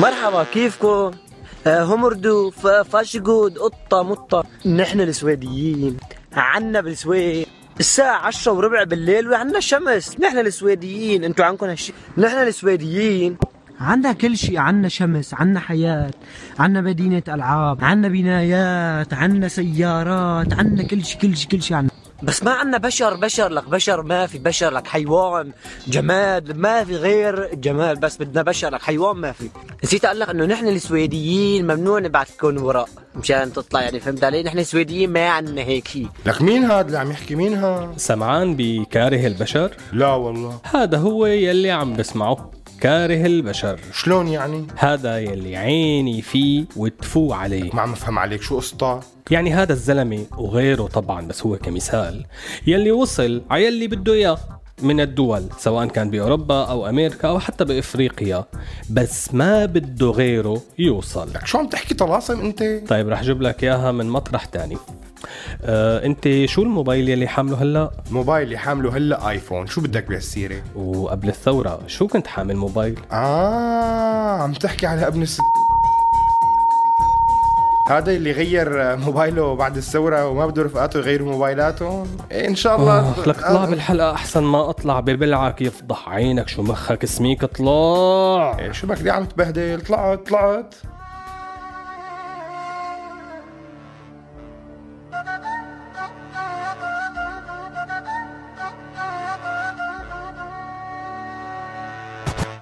مرحبا كيفكم؟ آه، همردو ف- فاشجود قطة مطة. نحن السويديين عنا بالسويد. الساعة عشرة وربع بالليل وعنا شمس. نحن السويديين. انتو عندكم هالشي؟ نحن السويديين. عنا كل شيء عنا شمس عنا حياة عنا مدينة ألعاب عنا بنايات عنا سيارات عنا كل شيء كل شيء كل شيء عنا. بس ما عنا بشر بشر لك بشر ما في بشر لك حيوان جماد ما في غير جمال بس بدنا بشر لك حيوان ما في. نسيت أقول لك إنه نحن السويديين ممنوع نبعثكم وراء مشان تطلع يعني فهمت علي؟ نحن السويديين ما عنا هيك شيء لك مين هاد اللي عم يحكي مين هاد سمعان بكاره البشر؟ لا والله. هذا هو يلي عم بسمعه. كاره البشر. شلون يعني؟ هذا يلي عيني فيه وتفو عليه. ما عم افهم عليك شو قصتك يعني هذا الزلمة وغيره طبعا بس هو كمثال. يلي وصل على يلي بده إياه من الدول سواء كان بأوروبا أو أمريكا أو حتى بإفريقيا بس ما بده غيره يوصل. لك شو عم تحكي طلاسم أنت؟ طيب رح جيب لك إياها من مطرح تاني. آه، انت شو الموبايل يلي حامله هلا؟ موبايلي حامله هلا آيفون. شو بدك بهالسيرة؟ وقبل الثورة شو كنت حامل موبايل؟ آه عم تحكي على ابن الس هذا اللي غير موبايله بعد الثورة وما بده رفقاته يغيروا موبايلاتهم إيه إن شاء الله. آخ لك اطلع بالحلقة أحسن ما أطلع ببلعك. يفضح عينك شو مخك سميك اطلع إيه شو بك ليه عم تبهدل؟ طلعت طلعت.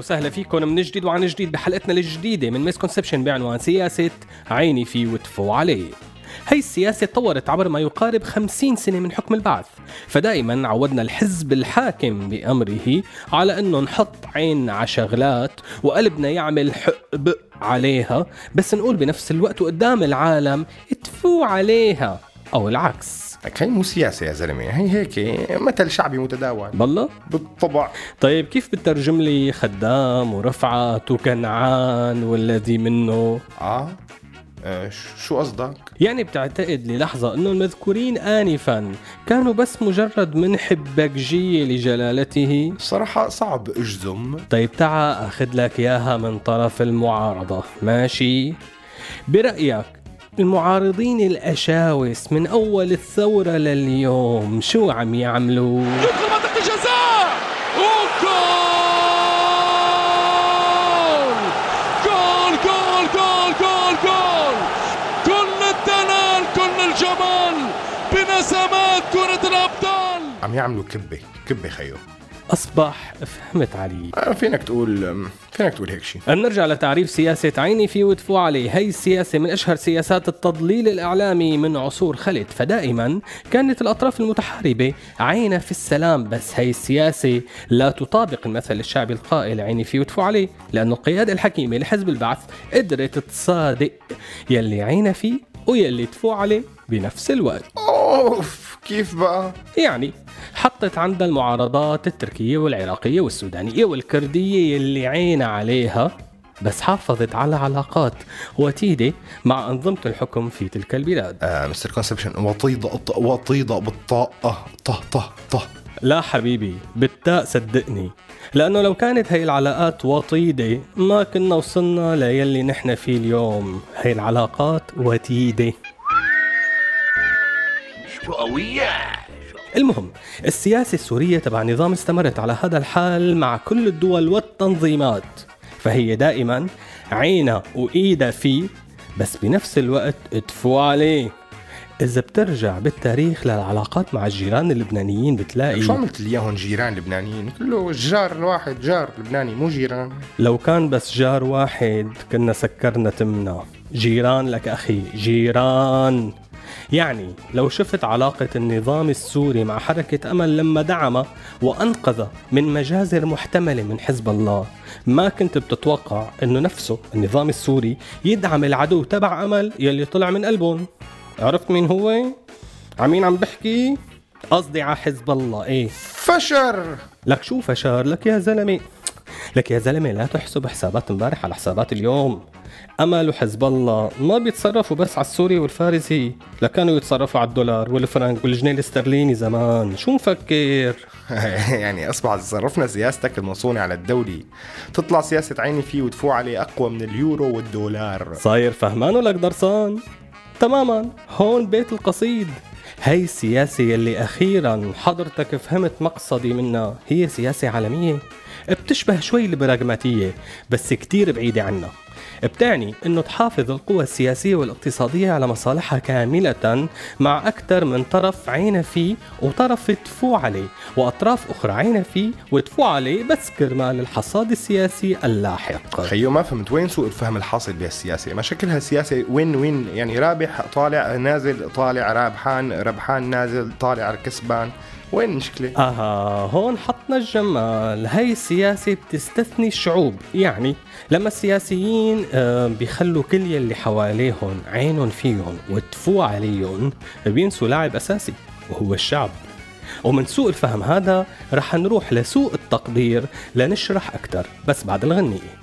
وسهلا فيكم من جديد وعن جديد بحلقتنا الجديدة من misconception بعنوان سياسة عيني فيه وتفو عليه هي السياسة تطورت عبر ما يقارب 50 سنة من حكم البعث فدائما عودنا الحزب الحاكم بأمره على أنه نحط عين على شغلات وقلبنا يعمل حقب عليها بس نقول بنفس الوقت وقدام العالم اتفو عليها أو العكس. لك هي مو سياسة يا زلمة هي هيك مثل شعبي متداول. بالله؟ بالطبع. طيب كيف بترجم لي خدام ورفعت وكنعان والذي منه؟ آه آه، شو قصدك؟ يعني بتعتقد للحظة أنه المذكورين آنفا كانوا بس مجرد من حبكجية لجلالته؟ صراحة صعب أجزم. طيب تعا أخذ لك إياها من طرف المعارضة. ماشي؟ برأيك المعارضين الأشاوس من أول الثورة لليوم. شو عم يعملوا؟ يدخل منطقة الجزاء وجول جول جول جول جول جول. كل الدلال كل الجمال بنسمات كرة الأبطال. عم يعملوا كبة كبة خيو. أصبح فهمت علي. آه، فينك تقول فينك تقول هيك شيء نرجع لتعريف سياسة عيني في وتفو عليه هي السياسة من أشهر سياسات التضليل الإعلامي من عصور خلت فدائما كانت الأطراف المتحاربة عينة في السلام بس هي السياسة لا تطابق المثل الشعبي القائل عيني في وتفو عليه لأنه القيادة الحكيمة لحزب البعث قدرت تصادق يلي عينة فيه ويلي تفو عليه بنفس الوقت. أوف كيف بقى؟ يعني حطت عندها المعارضات التركية والعراقية والسودانية والكردية اللي عينا عليها بس حافظت على علاقات وتيدة مع أنظمة الحكم في تلك البلاد. آه مستر كونسبشن وطيدة ط- وطيدة بالطاقة طه طه طه. لا حبيبي بالتاء صدقني لأنه لو كانت هي العلاقات وطيدة ما كنا وصلنا ليلي نحن فيه اليوم. هي العلاقات وتيدة المهم السياسة السورية تبع النظام استمرت على هذا الحال مع كل الدول والتنظيمات فهي دائما عينها وإيدها فيه بس بنفس الوقت ادفوا عليه إذا بترجع بالتاريخ للعلاقات مع الجيران اللبنانيين بتلاقي شو عملت لي اياهم جيران لبنانيين؟ كله الجار الواحد جار لبناني مو جيران. لو كان بس جار واحد كنا سكرنا تمنا. جيران لك أخي جيران. يعني لو شفت علاقة النظام السوري مع حركة أمل لما دعم وأنقذ من مجازر محتملة من حزب الله ما كنت بتتوقع أنه نفسه النظام السوري يدعم العدو تبع أمل يلي طلع من قلبهم؟ عرفت مين هو؟ عمين عم بحكي؟ قصدي على حزب الله إيه. فشر. لك شو فشار لك يا زلمة. لك يا زلمة لا تحسب حسابات امبارح على حسابات اليوم. أمل وحزب الله ما بيتصرفوا بس على السوري والفارسي لكانوا يتصرفوا على الدولار والفرنك والجنيه الاسترليني زمان. شو مفكر؟ يعني أصبح تصرفنا سياستك المصونة على الدولي. تطلع سياسة عيني فيه وتفوع عليه أقوى من اليورو والدولار. صاير فهمان ولك درسان تماما هون بيت القصيد. هاي السياسة يلي أخيرا حضرتك فهمت مقصدي منها. هي سياسة عالمية. بتشبه شوي البراغماتية بس كتير بعيدة عنا بتعني إنه تحافظ القوى السياسية والاقتصادية على مصالحها كاملة مع أكثر من طرف عينها فيه وطرف تفو عليه وأطراف أخرى عينها فيه وتفو عليه بس كرمال الحصاد السياسي اللاحق. خيو ما فهمت. وين سوء الفهم الحاصل بهالسياسة؟ ما شكلها سياسة وين وين؟ يعني رابح طالع نازل طالع رابحان ربحان نازل طالع كسبان. وين المشكلة؟ أها هون حطنا الجمال. هاي السياسة بتستثني الشعوب. يعني لما السياسيين آه، بيخلوا كل يلي حواليهم عينهم فيهم وتفو عليهم بينسوا لاعب أساسي وهو الشعب. ومن سوء الفهم هذا رح نروح لسوء التقدير لنشرح أكثر بس بعد الغنية.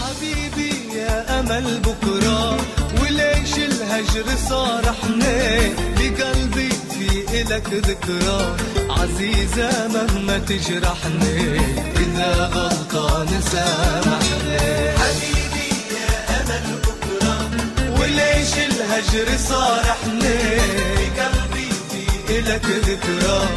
حبيبي يا أمل بكرة وليش الهجر صار حنين في الك ذكرى عزيزة مهما تجرحني إذا غلطان سامحني حبيبي يا أمل بكرة وليش الهجر صار حنين بقلبي في إلك ذكرى.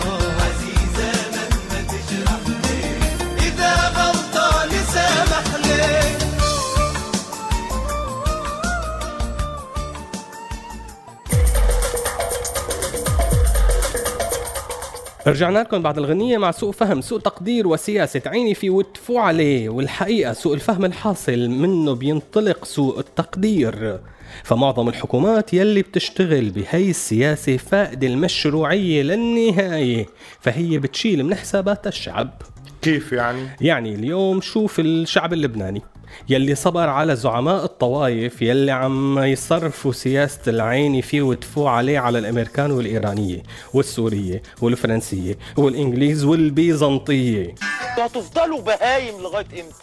رجعنا لكم بعد الغنية مع سوء فهم سوء تقدير وسياسة عيني في وتفو عليه والحقيقة سوء الفهم الحاصل منه بينطلق سوء التقدير. فمعظم الحكومات يلي بتشتغل بهي السياسة فائد المشروعية للنهاية فهي بتشيل من حسابات الشعب. كيف يعني؟ يعني اليوم شوف الشعب اللبناني. يلي صبر على زعماء الطوائف يلي عم يصرفوا سياسة العين فيه وتفو عليه على الأمريكان والإيرانية والسورية والفرنسية والإنجليز والبيزنطية هتفضلوا بهايم لغاية إمتى؟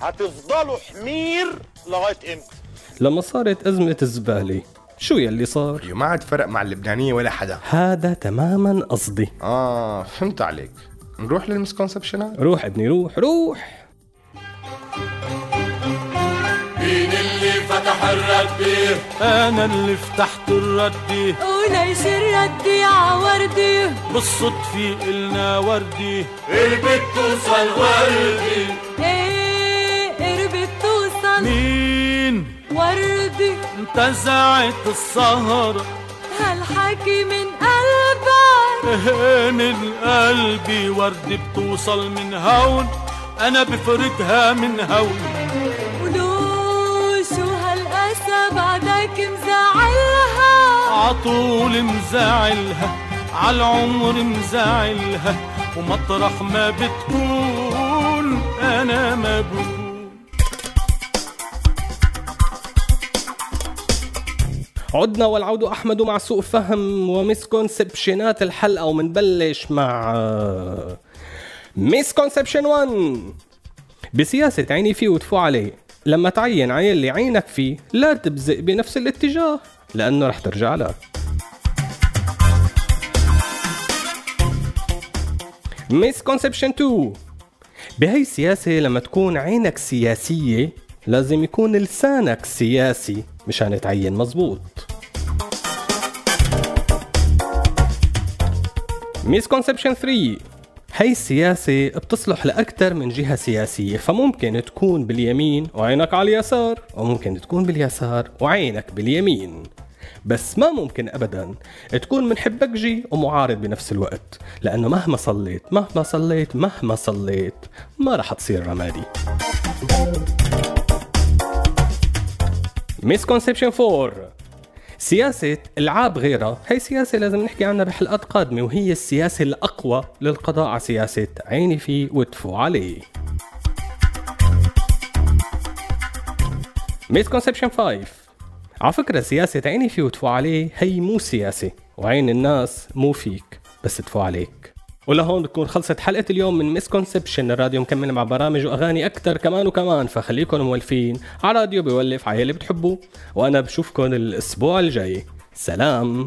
هتفضلوا حمير لغاية إمتى؟ لما صارت أزمة الزبالة شو يلي صار؟ خيو ما عاد فرق مع اللبنانية ولا حدا هذا تماما قصدي آه فهمت عليك نروح للمسكونسبشنات روح ابني روح روح أنا اللي فتحت الردي وليش الردي عوردي بالصدفة إلنا وردي. إيه قربت توصل. مين؟ وردي. انتزعت السهرة هالحكي من قلبك هين القلب. وردي بتوصل من هون. أنا بفرقها من هون. عطول مزعلها عالعمر مزعلها ومطرح ما بتكون أنا ما بكون عدنا والعود أحمد مع سوء فهم ومسكونسبشنات الحلقة ومنبلش مع مسكونسبشن 1 بسياسة عيني فيه وتفو عليه لما تعين على اللي عينك فيه لا تبزق بنفس الاتجاه. لأنه رح ترجع لك misconception 2 بهي السياسة لما تكون عينك سياسية لازم يكون لسانك سياسي مشان تعين مزبوط. misconception 3 هي السياسة بتصلح لأكثر من جهة سياسية فممكن تكون باليمين وعينك على اليسار وممكن تكون باليسار وعينك باليمين. بس ما ممكن ابدا. تكون من حبكجي ومعارض بنفس الوقت. لأنه مهما صليت مهما صليت مهما صليت ما رح تصير رمادي. مسكونسبشن 4 سياسة العاب غيرها. هي سياسة لازم نحكي عنها بحلقات قادمة وهي السياسة الأقوى للقضاء على سياسة عيني فيه وتفو عليه misconception 5 على فكرة سياسة عيني فيه وتفو عليه هي مو سياسة. وعين الناس مو فيك بس تفو عليك. ولهون بتكون خلصت حلقة اليوم من misconception الراديو مكمل مع برامج وأغاني أكتر كمان وكمان. فخليكم مولفين على راديو بيولف على اللي بتحبوه. وأنا بشوفكم الأسبوع الجاي. سلام.